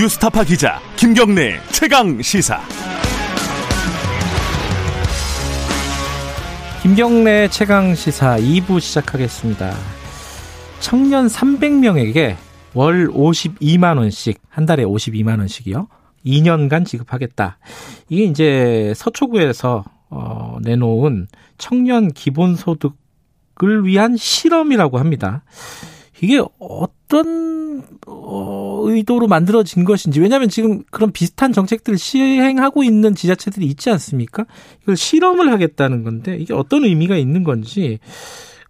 뉴스타파 기자 김경래 최강 시사. 김경래 최강 시사 2부 시작하겠습니다. 청년 300명에게 월 52만 원씩 한 달에 52만 원씩이요. 2년간 지급하겠다. 이게 이제 서초구에서 어, 내놓은 청년 기본소득을 위한 실험이라고 합니다. 이게 어떤 어, 의도로 만들어진 것인지 왜냐하면 지금 그런 비슷한 정책들을 시행하고 있는 지자체들이 있지 않습니까? 이걸 실험을 하겠다는 건데 이게 어떤 의미가 있는 건지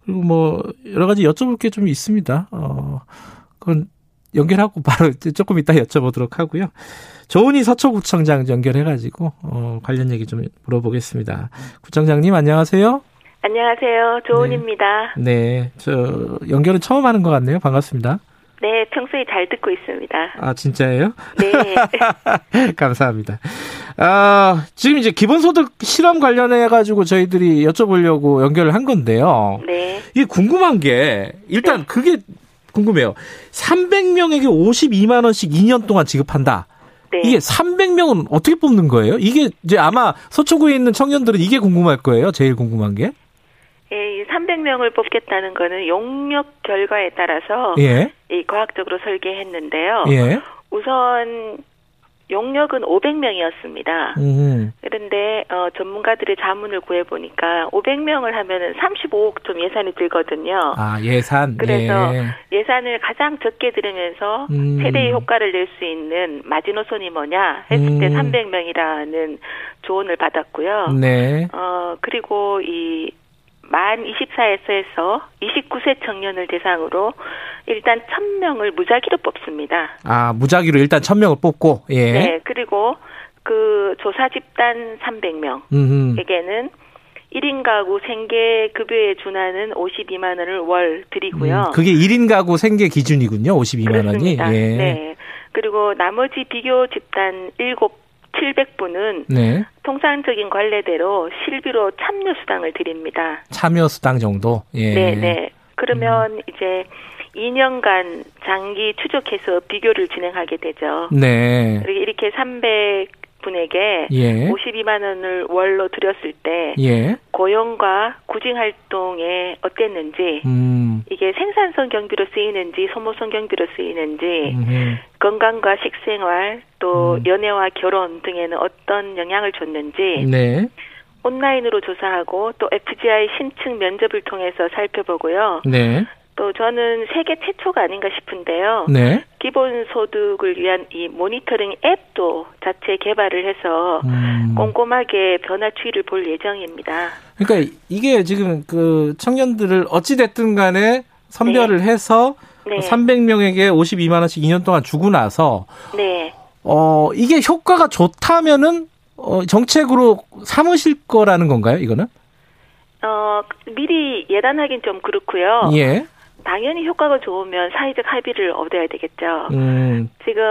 그리고 뭐 여러 가지 여쭤볼 게 좀 있습니다. 어, 그건 연결하고 바로 조금 이따 여쭤보도록 하고요. 조은희 서초구청장 연결해가지고 어, 관련 얘기 좀 물어보겠습니다. 구청장님 안녕하세요. 안녕하세요. 조은입니다. 네. 네, 저 연결은 처음 하는 것 같네요. 반갑습니다. 네, 평소에 잘 듣고 있습니다. 아, 진짜예요? 네. 감사합니다. 아, 지금 이제 기본소득 실험 관련해가지고 저희들이 여쭤보려고 연결을 한 건데요. 네. 이게 궁금한 게, 일단 네. 그게 궁금해요. 300명에게 52만원씩 2년 동안 지급한다. 네. 이게 300명은 어떻게 뽑는 거예요? 이게 이제 아마 서초구에 있는 청년들은 이게 궁금할 거예요. 제일 궁금한 게. 예, 300명을 뽑겠다는 거는 용역 결과에 따라서 예. 이 과학적으로 설계했는데요. 예. 우선 용역은 500명이었습니다. 음. 그런데 어, 전문가들의 자문을 구해 보니까 500명을 하면은 35억 좀 예산이 들거든요. 아 예산. 그래서 예. 산을 가장 적게 들으면서 음. 최대의 효과를 낼 수 있는 마지노선이 뭐냐 했을 때 음. 300명이라는 조언을 받았고요. 네. 어 그리고 이 만 24에서 29세 청년을 대상으로 일단 1000명을 무작위로 뽑습니다. 아, 무작위로 일단 1000명을 뽑고, 예. 네, 그리고 그 조사 집단 300명에게는 1인 가구 생계 급여에 준하는 52만 원을 월 드리고요. 음, 그게 1인 가구 생계 기준이군요. 52만 그렇습니다. 원이. 예. 네. 그리고 나머지 비교 집단 7 700분은 네. 통상적인 관례대로 실비로 참여 수당을 드립니다. 참여 수당 정도. 예. 네, 네. 그러면 음. 이제 2년간 장기 추적해서 비교를 진행하게 되죠. 네. 이렇게 300 분에게 예. 52만 원을 월로 드렸을 때 예. 고용과 구직 활동에 어땠는지 음. 이게 생산성 경비로 쓰이는지 소모성 경비로 쓰이는지 음. 건강과 식생활 또 음. 연애와 결혼 등에는 어떤 영향을 줬는지 네. 온라인으로 조사하고 또 FGI 신층 면접을 통해서 살펴보고요. 네. 또 저는 세계 최초가 아닌가 싶은데요. 네. 기본 소득을 위한 이 모니터링 앱도 자체 개발을 해서 음. 꼼꼼하게 변화 추이를 볼 예정입니다. 그러니까 이게 지금 그 청년들을 어찌 됐든 간에 선별을 네. 해서 네. 300명에게 52만 원씩 2년 동안 주고 나서 네. 어 이게 효과가 좋다면은 어 정책으로 삼으실 거라는 건가요, 이거는? 어, 미리 예단하긴 좀 그렇고요. 예. 당연히 효과가 좋으면 사회적 합의를 얻어야 되겠죠. 음. 지금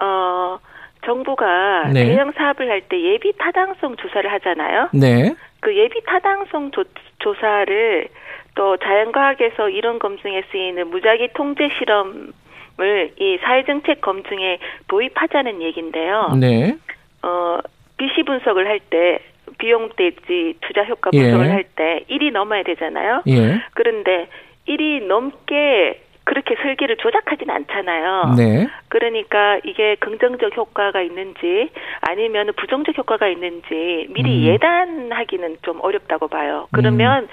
어 정부가 네. 대형 사업을 할 때 예비 타당성 조사를 하잖아요. 네. 그 예비 타당성 조, 조사를 또 자연과학에서 이론 검증에 쓰이는 무작위 통제 실험을 이 사회정책 검증에 도입하자는 얘기인데요. 네. 어 비시 분석을 할때 비용 대지 투자 효과 예. 분석을 할때 1이 넘어야 되잖아요. 예. 그런데 1이 넘게 그렇게 설계를 조작하진 않잖아요. 네. 그러니까 이게 긍정적 효과가 있는지 아니면 부정적 효과가 있는지 미리 음. 예단하기는 좀 어렵다고 봐요. 그러면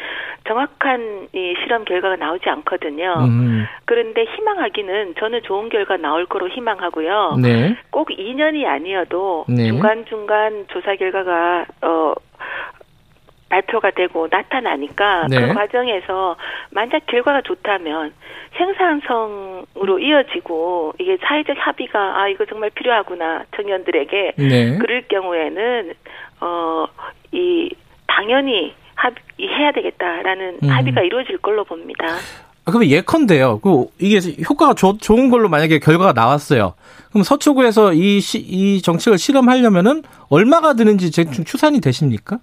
정확한 이 실험 결과가 나오지 않거든요. 음. 그런데 희망하기는 저는 좋은 결과 나올 거로 희망하고요. 네. 꼭 2년이 아니어도 네. 중간중간 조사 결과가 어 발표가 되고 나타나니까 네. 그 과정에서 만약 결과가 좋다면 생산성으로 이어지고 이게 사회적 합의가 아 이거 정말 필요하구나 청년들에게 네. 그럴 경우에는 어 이 당연히 합의해야 되겠다라는 음. 합의가 이루어질 걸로 봅니다. 아, 그러면 예컨대요. 그 이게 효과가 좋, 좋은 걸로 만약에 결과가 나왔어요. 그럼 서초구에서 이, 시, 이 정책을 실험하려면은 얼마가 드는지 대충 추산이 되십니까?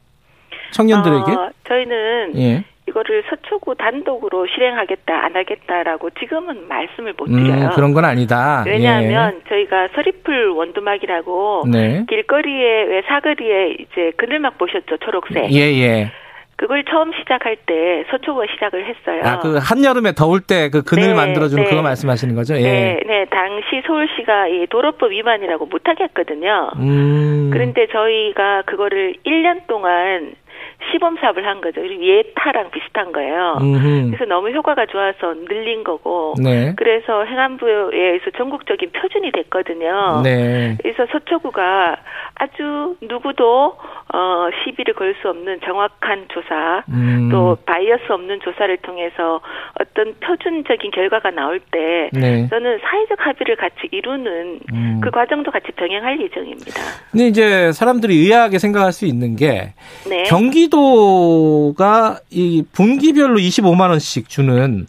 청년들에게? 어, 저희는 예. 이거를 서초구 단독으로 실행하겠다 안 하겠다라고 지금은 말씀을 못 드려요. 음, 그런 건 아니다. 왜냐하면 예. 저희가 서리풀 원두막이라고 네. 길거리에 왜 사거리에 이제 그늘막 보셨죠 초록색. 예예. 예. 그걸 처음 시작할 때 서초구가 시작을 했어요. 아, 그 한여름에 더울 때 그 그늘 네, 만들어주는 네. 그거 말씀하시는 거죠? 예. 네, 네. 당시 서울시가 이 도로법 위반이라고 못하겠거든요. 음. 그런데 저희가 그거를 1년 동안 시범 사업을 한 거죠. 예타랑 비슷한 거예요. 음흠. 그래서 너무 효과가 좋아서 늘린 거고. 네. 그래서 행안부에서 전국적인 표준이 됐거든요. 네. 그래서 서초구가 아주 누구도 어 시비를 걸 수 없는 정확한 조사, 음. 또 bias 없는 조사를 통해서 어떤 표준적인 결과가 나올 때 네. 저는 사회적 합의를 같이 이루는 음. 그 과정도 같이 병행할 예정입니다. 근데 이제 사람들이 의아하게 생각할 수 있는 게 네. 경기도가 이 분기별로 25만 원씩 주는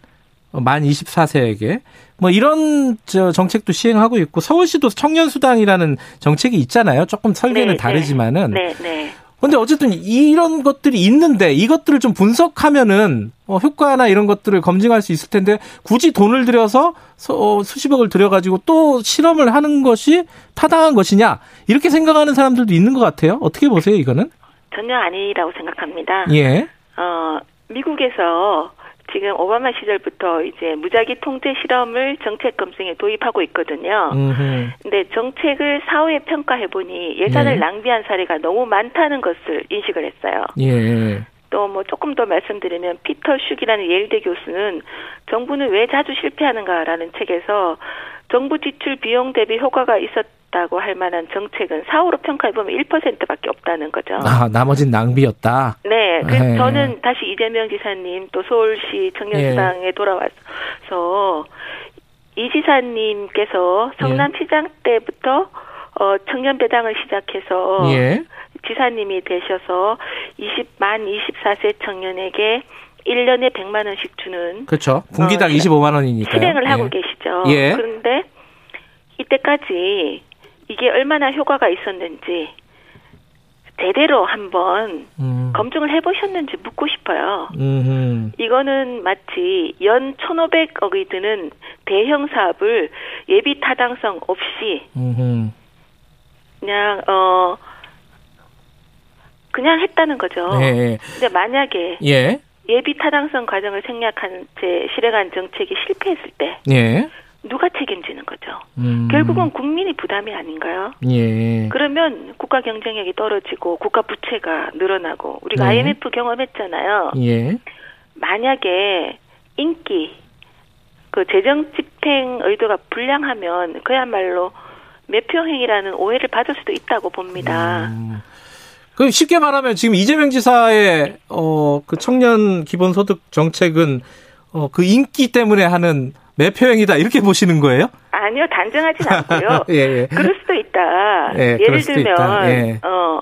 만 24세에게 뭐 이런 저 정책도 시행하고 있고 서울시도 청년 수당이라는 정책이 있잖아요. 조금 설계는 네, 네. 다르지만은. 네, 네. 근데 어쨌든 이런 것들이 있는데 이것들을 좀 분석하면은 어, 효과나 이런 것들을 검증할 수 있을 텐데 굳이 돈을 들여서 어, 수십억을 들여가지고 또 실험을 하는 것이 타당한 것이냐 이렇게 생각하는 사람들도 있는 것 같아요. 어떻게 보세요 이거는? 전혀 아니라고 생각합니다. 예. 어 미국에서 지금 오바마 시절부터 이제 무작위 통제 실험을 정책 검증에 도입하고 있거든요. 음흠. 근데 정책을 사후에 평가해 보니 예산을 네. 낭비한 사례가 너무 많다는 것을 인식을 했어요. 예. 또뭐 조금 더 말씀드리면 피터 슈기라는 예일대 교수는 정부는 왜 자주 실패하는가라는 책에서 정부 지출 비용 대비 효과가 있었 있다고 할 만한 정책은 사후로 평가해 보면 1%밖에 없다는 거죠. 아, 나머진 낭비였다. 네, 그래서 네. 저는 다시 이재명 지사님 또 서울시 청년시장에 네. 돌아와서 이 지사님께서 성남시장 때부터 어, 청년 배당을 시작해서 예. 지사님이 되셔서 20만 24세 청년에게 1년에 100만 원씩 주는 그렇죠. 분기당 어, 25만 원이니까 실행을 하고 예. 계시죠. 예. 그런데 이때까지 이게 얼마나 효과가 있었는지 제대로 한번 음. 검증을 해보셨는지 묻고 싶어요. 음흠. 이거는 마치 연 1,500억이 드는 대형 사업을 예비 타당성 없이 음흠. 그냥 어 그냥 했다는 거죠. 네. 근데 만약에 예. 예비 타당성 과정을 생략한 채 실행한 정책이 실패했을 때 예. 누가 책임지는 거죠. 음. 결국은 국민이 부담이 아닌가요? 예. 그러면 국가 경쟁력이 떨어지고 국가 부채가 늘어나고 우리가 네. IMF 경험했잖아요. 예. 만약에 인기 그 재정 집행 의도가 불량하면 그야말로 매표 행위라는 오해를 받을 수도 있다고 봅니다. 음. 그 쉽게 말하면 지금 이재명 지사의 어 그 청년 기본소득 정책은 어 그 인기 때문에 하는 매표행위다 이렇게 보시는 거예요? 아니요, 단정하진 않고요. 예, 예. 그럴 수도 있다. 예, 를 들면 예. 어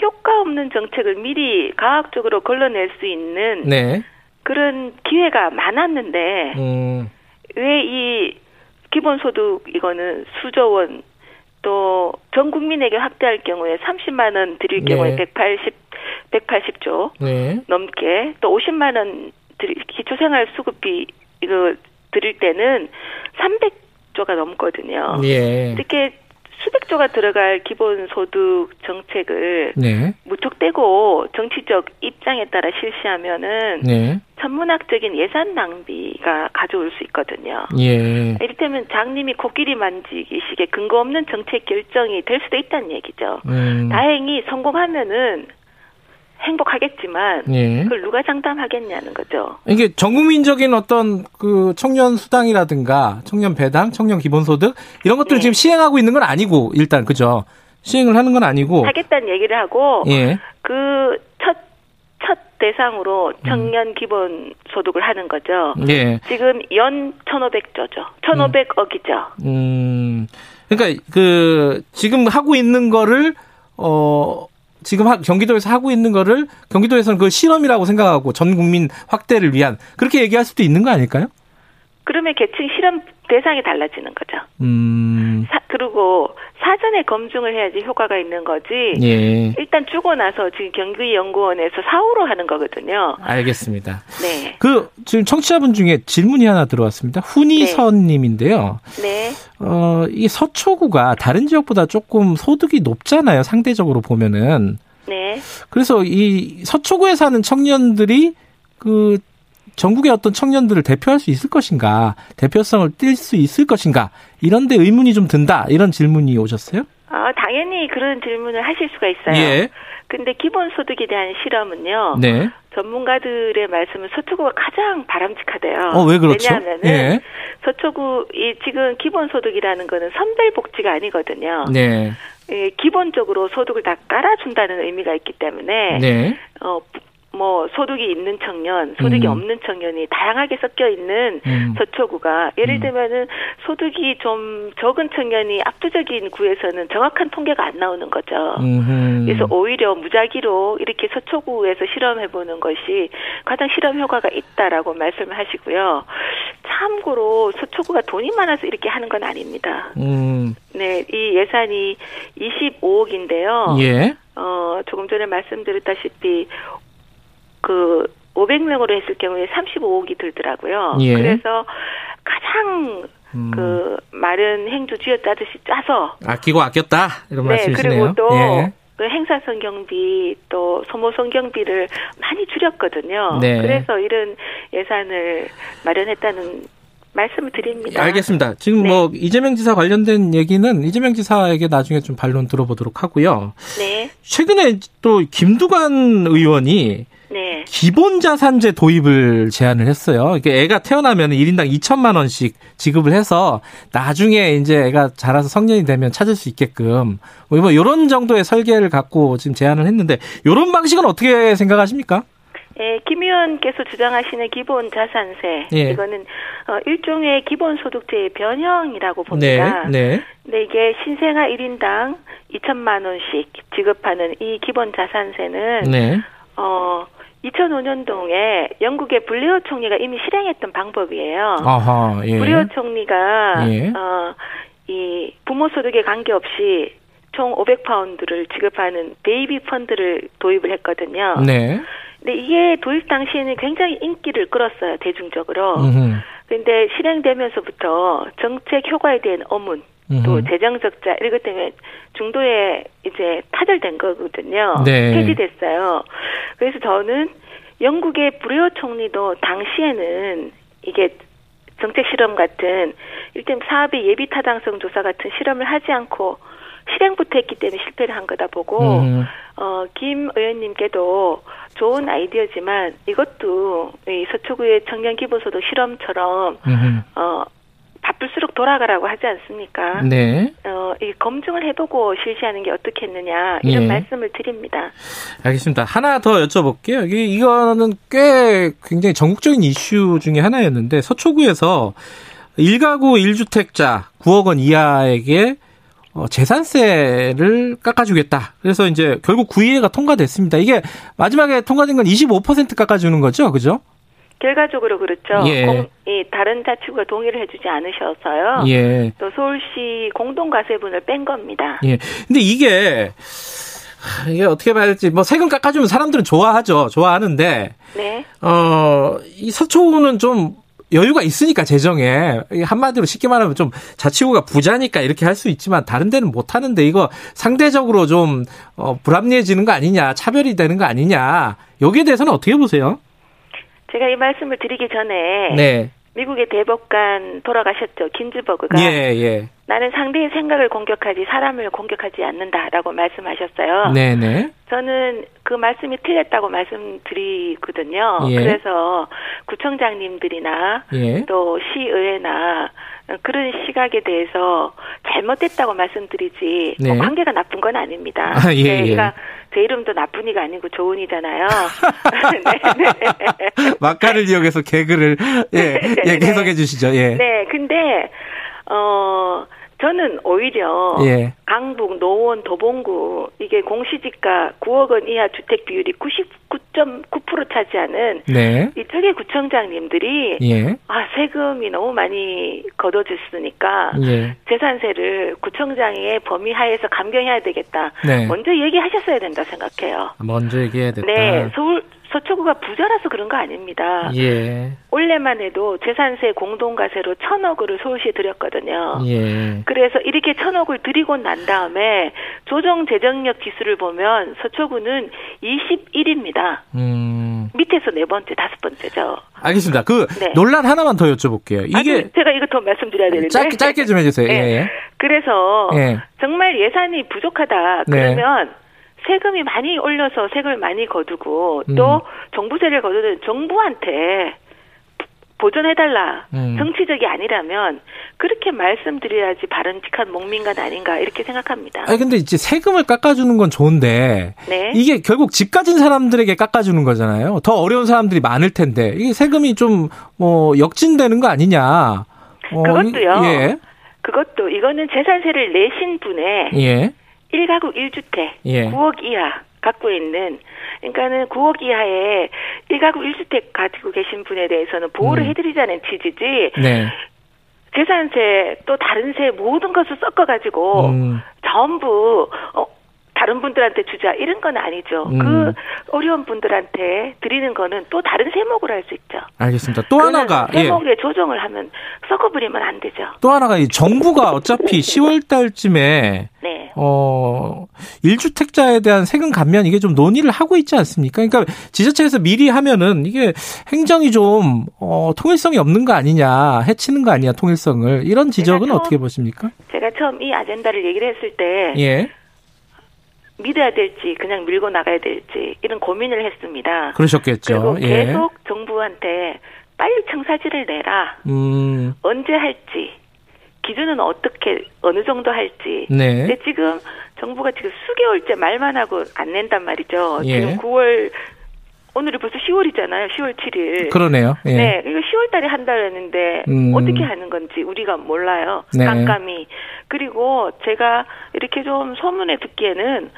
효과 없는 정책을 미리 과학적으로 걸러낼 수 있는 네. 그런 기회가 많았는데 음. 왜이 기본소득 이거는 수조 원 또 전 국민에게 확대할 경우에 30만 원 드릴 경우에 네. 180 180조 네. 넘게 또 50만 원 드릴 기초생활 수급비 이거 드릴 때는 300조가 넘거든요. 예. 이렇게 수백조가 들어갈 기본소득 정책을 네. 무턱대고 정치적 입장에 따라 실시하면은 네. 천문학적인 예산 낭비가 가져올 수 있거든요. 예. 이를테면 장님이 코끼리 만지기식의 근거 없는 정책 결정이 될 수도 있다는 얘기죠. 음. 다행히 성공하면은 행복하겠지만 예. 그걸 누가 장담하겠냐는 거죠. 이게 전국민적인 어떤 그 청년 수당이라든가 청년 배당, 청년 기본소득 이런 것들을 네. 지금 시행하고 있는 건 아니고 일단 그죠. 시행을 하는 건 아니고 하겠다는 얘기를 하고 예. 그첫 첫 대상으로 청년 음. 기본 소득을 하는 거죠. 예. 지금 연 1,500조죠. 1,500억이죠. 음. 그러니까 그 지금 하고 있는 거를 어 지금 경기도에서 하고 있는 거를 경기도에서는 그걸 실험이라고 생각하고 전 국민 확대를 위한 그렇게 얘기할 수도 있는 거 아닐까요? 그러면 계층 실험 대상이 달라지는 거죠. 음. 사, 그리고 사전에 검증을 해야지 효과가 있는 거지. 예. 일단 주고 나서 지금 경기연구원에서 사후로 하는 거거든요. 알겠습니다. 네. 그 지금 청취자분 중에 질문이 하나 들어왔습니다. 훈이선 님인데요. 네. 어, 이 서초구가 다른 지역보다 조금 소득이 높잖아요. 상대적으로 보면은. 네. 그래서 이 서초구에 사는 청년들이 그 전국의 어떤 청년들을 대표할 수 있을 것인가, 대표성을 띨 수 있을 것인가, 이런데 의문이 좀 든다, 이런 질문이 오셨어요? 아, 당연히 그런 질문을 하실 수가 있어요. 예. 근데 기본소득에 대한 실험은요. 네. 전문가들의 말씀은 서초구가 가장 바람직하대요. 어, 왜 그렇죠? 왜냐하면은 예. 서초구 이 지금 기본소득이라는 거는 선별복지가 아니거든요. 네. 예, 기본적으로 소득을 다 깔아준다는 의미가 있기 때문에 네. 어, 뭐 소득이 있는 청년, 소득이 음. 없는 청년이 다양하게 섞여 있는 음. 서초구가 예를 음. 들면은 소득이 좀 적은 청년이 압도적인 구에서는 정확한 통계가 안 나오는 거죠. 음흠. 그래서 오히려 무작위로 이렇게 서초구에서 실험해 보는 것이 가장 실험 효과가 있다라고 말씀을 하시고요. 참고로 서초구가 돈이 많아서 이렇게 하는 건 아닙니다. 음, 네, 이 예산이 25억인데요. 예. 어, 조금 전에 말씀드렸다시피 그 500명으로 했을 경우에 35억이 들더라고요. 예. 그래서 가장 음. 그 마련 행주 쥐어짜듯이 짜서 아끼고 아꼈다 이런 네 말씀이시네요. 그리고 또 예. 그 행사 성 경비 또 소모 성 경비를 많이 줄였거든요. 네. 그래서 이런 예산을 마련했다는 말씀을 드립니다. 알겠습니다. 지금 네. 뭐 이재명 지사 관련된 얘기는 이재명 지사에게 나중에 좀 반론 들어보도록 하고요. 네, 최근에 또 김두관 의원이 네, 기본 자산제 도입을 제안을 했어요. 이게 애가 태어나면 1인당 2천만 원씩 지급을 해서 나중에 이제 애가 자라서 성년이 되면 찾을 수 있게끔 뭐 이런 정도의 설계를 갖고 지금 제안을 했는데 이런 방식은 어떻게 생각하십니까? 예, 김 의원께서 주장하시는 기본 자산세 예. 이거는 어, 일종의 기본 소득제의 변형이라고 네, 봅니다. 네, 근데 이게 신생아 1인당 2천만 원씩 지급하는 이 기본 자산제는 네, 어 2005년도에 영국의 블레어 총리가 이미 실행했던 방법이에요. 아하, 예, 블레어 총리가 예. 어, 이 부모 소득에 관계없이 총 500파운드를 지급하는 베이비 펀드를 도입을 했거든요. 네, 근데 이게 도입 당시에는 굉장히 인기를 끌었어요, 대중적으로. 음흠, 근데 실행되면서부터 정책 효과에 대한 어문, 또 음흠. 재정 적자 이런 것 때문에 중도에 이제 타결된 거거든요. 네. 폐지됐어요. 그래서 저는 영국의 브레어 총리도 당시에는 이게 정책 실험 같은 일단 사업의 예비 타당성 조사 같은 실험을 하지 않고 실행부터 했기 때문에 실패를 한 거다 보고 음. 어, 김 의원님께도 좋은 아이디어지만 이것도 이 서초구의 청년 기본소득 실험처럼 음흠. 어, 바쁠수록 돌아가라고 하지 않습니까? 네, 어, 이 검증을 해보고 실시하는 게 어떻겠느냐 이런 예. 말씀을 드립니다. 알겠습니다. 하나 더 여쭤볼게요. 이게 이거는 꽤 굉장히 전국적인 이슈 중에 하나였는데 서초구에서 1가구 1주택자 9억 원 이하에게 어, 재산세를 깎아주겠다. 그래서 이제 결국 구의회가 통과됐습니다. 이게 마지막에 통과된 건 25% 깎아주는 거죠, 그죠? 결과적으로 그렇죠. 예. 공, 이 다른 자치구가 동의를 해주지 않으셔서요. 예, 또 서울시 공동과세분을 뺀 겁니다. 예. 근데 이게 하, 이게 어떻게 봐야 될지 뭐 세금 깎아주면 사람들은 좋아하죠, 좋아하는데 네. 어, 이 서초구는 좀 여유가 있으니까 재정에 이 한마디로 쉽게 말하면 좀 자치구가 부자니까 이렇게 할 수 있지만 다른 데는 못 하는데 이거 상대적으로 좀 어, 불합리해지는 거 아니냐 차별이 되는 거 아니냐 여기에 대해서는 어떻게 보세요? 제가 이 말씀을 드리기 전에 네, 미국의 대법관 돌아가셨죠. 긴즈버그가. 예, 예, 나는 상대의 생각을 공격하지 사람을 공격하지 않는다라고 말씀하셨어요. 네, 네, 저는 그 말씀이 틀렸다고 말씀드리거든요. 예. 그래서 구청장님들이나 예, 또 시의회나 그런 시각에 대해서 잘못됐다고 말씀드리지 네. 뭐 관계가 나쁜 건 아닙니다. 아, 예, 예. 그러니까 제 이름도 나쁜 이가 아니고 좋은 이잖아요. 네, 네. 막간을 이용해서 개그를 예, 예 네. 계속해 주시죠. 예, 네, 근데 어 저는 오히려 예. 강북, 노원, 도봉구 이게 공시지가 9억 원 이하 주택 비율이 99.9% 차지하는 네. 이쪽의 구청장님들이 예. 아 세금이 너무 많이 걷어졌으니까 예. 재산세를 구청장의 범위 하에서 감경해야 되겠다. 네. 먼저 얘기하셨어야 된다 생각해요. 먼저 얘기해야 됐다. 네, 서울 서초구가 부자라서 그런 거 아닙니다. 예. 올해만 해도 재산세 공동가세로 천억을 서울시에 드렸거든요. 예. 그래서 이렇게 천억을 드리고 난 다음에 조정 재정력 지수를 보면 서초구는 21입니다. 음. 밑에서 네 번째, 다섯 번째죠. 알겠습니다. 그 네. 논란 하나만 더 여쭤볼게요. 이게 아니, 제가 이거 더 말씀드려야 되는데. 짧게 짧게 좀 해주세요. 예. 네. 예. 그래서 예. 정말 예산이 부족하다 네. 그러면 세금이 많이 올려서 세금을 많이 거두고 음. 또 정부세를 거두는 정부한테 보존해달라. 음. 정치적이 아니라면 그렇게 말씀드려야지 바른직한 목민간 아닌가 이렇게 생각합니다. 아니 근데 이제 세금을 깎아주는 건 좋은데 네. 이게 결국 집 가진 사람들에게 깎아주는 거잖아요. 더 어려운 사람들이 많을 텐데 이게 세금이 좀 뭐 역진되는 거 아니냐? 어, 그것도요. 예. 그것도 이거는 재산세를 내신 분의 예. 1가구 1주택 예. 9억 이하 갖고 있는 그러니까는 9억 이하의 1가구 1주택 가지고 계신 분에 대해서는 보호를 음. 해드리자는 취지지 네. 재산세 또 다른 세 모든 것을 섞어가지고 음. 전부 어, 다른 분들한테 주자 이런 건 아니죠. 음. 그 어려운 분들한테 드리는 거는 또 다른 세목으로 할 수 있죠. 알겠습니다. 또 하나가 예. 세목에 조정을 하면 섞어버리면 안 되죠. 또 하나가 이 정부가 어차피 10월 달쯤에 네. 어, 1주택자에 대한 세금 감면 이게 좀 논의를 하고 있지 않습니까? 그러니까 지자체에서 미리 하면은 이게 행정이 좀, 어, 통일성이 없는 거 아니냐, 해치는 거 아니냐, 통일성을. 이런 지적은 처음- 어떻게 보십니까? 제가 처음 이 아젠다를 얘기를 했을 때 예. 믿어야 될지 그냥 밀고 나가야 될지 이런 고민을 했습니다. 그러셨겠죠. 그리고 예. 계속 정부한테 빨리 청사지를 내라. 음, 언제 할지 기준은 어떻게 어느 정도 할지. 네. 근데 지금 정부가 지금 수개월째 말만 하고 안 낸단 말이죠. 예. 지금 9월 오늘이 벌써 10월이잖아요. 10월 7일. 그러네요. 예. 네, 이거 10월 달에 한다고 했는데 음. 어떻게 하는 건지 우리가 몰라요. 네. 깜깜이. 그리고 제가 이렇게 좀 소문에 듣기에는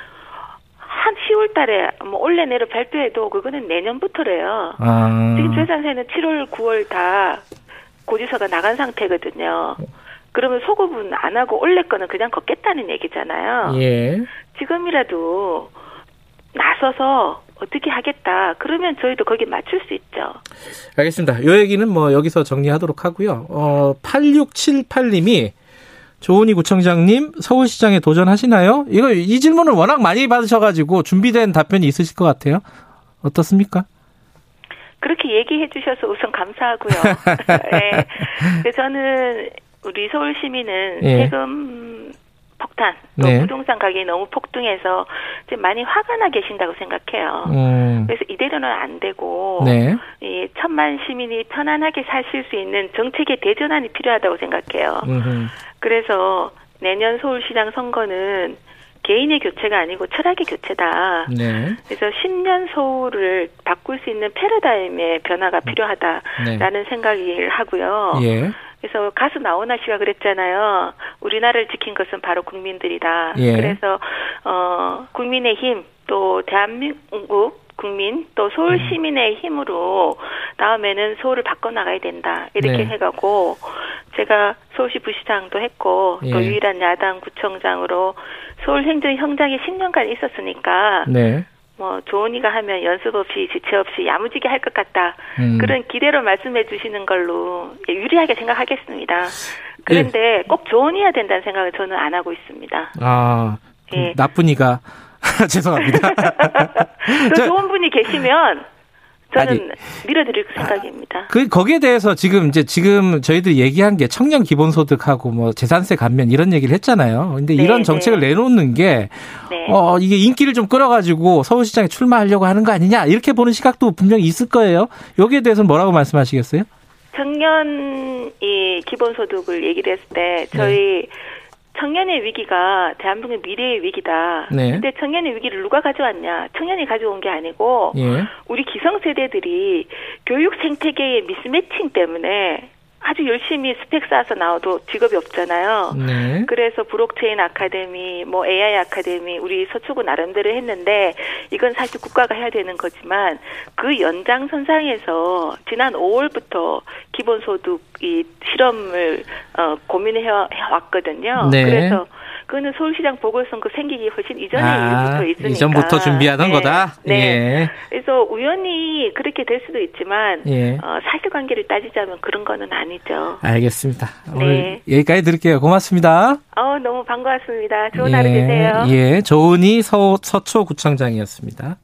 한 10월 달에 뭐 올해 내로 발표해도 그거는 내년부터래요. 아. 지금 재산세는 7월, 9월 다 고지서가 나간 상태거든요. 그러면 소급은 안 하고 올해 거는 그냥 걷겠다는 얘기잖아요. 예. 지금이라도 나서서 어떻게 하겠다. 그러면 저희도 거기 맞출 수 있죠. 알겠습니다. 요 얘기는 뭐 여기서 정리하도록 하고요. 어, 8678님이 조은희 구청장님 서울시장에 도전하시나요? 이거 이 질문을 워낙 많이 받으셔가지고 준비된 답변이 있으실 것 같아요. 어떻습니까? 그렇게 얘기해 주셔서 우선 감사하고요. 네. 저는 우리 서울 시민은 예. 세금 폭탄, 또 네. 부동산 가격이 너무 폭등해서 지금 많이 화가 나 계신다고 생각해요. 음, 그래서 이대로는 안 되고 네. 이 천만 시민이 편안하게 사실 수 있는 정책의 대전환이 필요하다고 생각해요. 음흠. 그래서 내년 서울시장 선거는 개인의 교체가 아니고 철학의 교체다. 네. 그래서 10년 서울을 바꿀 수 있는 패러다임의 변화가 필요하다라는 생각을 하고요. 음. 예. 그래서 가수 나훈아 씨가 그랬잖아요. 우리나라를 지킨 것은 바로 국민들이다. 예. 그래서 어 국민의 힘 또 대한민국 국민 또 서울 음. 시민의 힘으로 다음에는 서울을 바꿔 나가야 된다. 이렇게 네. 해가고 제가 서울시 부시장도 했고 또 예. 유일한 야당 구청장으로 서울 행정 현장에 10년간 있었으니까 네. 뭐 조은이가 하면 연습 없이 지체 없이 야무지게 할 것 같다. 음. 그런 기대로 말씀해 주시는 걸로 유리하게 생각하겠습니다. 예. 그런데 꼭 조언이어야 된다는 생각을 저는 안 하고 있습니다. 아, 그 예. 나쁜 이가 죄송합니다. 그 저- 좋은 분이 계시면 저는 아니. 밀어드릴 생각입니다. 그 거기에 대해서 지금 이제 지금 저희들이 얘기한 게 청년 기본소득하고 뭐 재산세 감면 이런 얘기를 했잖아요. 근데 네, 이런 정책을 네. 내놓는 게 네. 어, 이게 인기를 좀 끌어가지고 서울시장에 출마하려고 하는 거 아니냐 이렇게 보는 시각도 분명히 있을 거예요. 여기에 대해서는 뭐라고 말씀하시겠어요? 청년 이 기본소득을 얘기를 했을 때 저희 청년의 위기가 대한민국 미래의 위기다. 네. 근데 청년의 위기를 누가 가져왔냐? 청년이 가져온 게 아니고 예. 우리 기성세대들이 교육 생태계의 미스매칭 때문에 아주 열심히 스펙 쌓아서 나와도 직업이 없잖아요. 네. 그래서 브록체인 아카데미, 뭐 AI 아카데미, 우리 서초구 나름대로 했는데 이건 사실 국가가 해야 되는 거지만 그 연장선상에서 지난 5월부터 기본소득 이 실험을 어, 고민해 왔거든요. 네. 그래서 그거는 서울시장 보궐선거 생기기 훨씬 이전에 아, 일부터 있으니까. 이전부터 준비하던 네. 거다. 네. 예. 그래서 우연히 그렇게 될 수도 있지만 예. 어, 사실관계를 따지자면 그런 거는 아니죠. 알겠습니다. 오늘 네. 여기까지 드릴게요. 고맙습니다. 어, 너무 반가웠습니다. 좋은 예, 하루 되세요. 예, 조은희 서, 서초구청장이었습니다.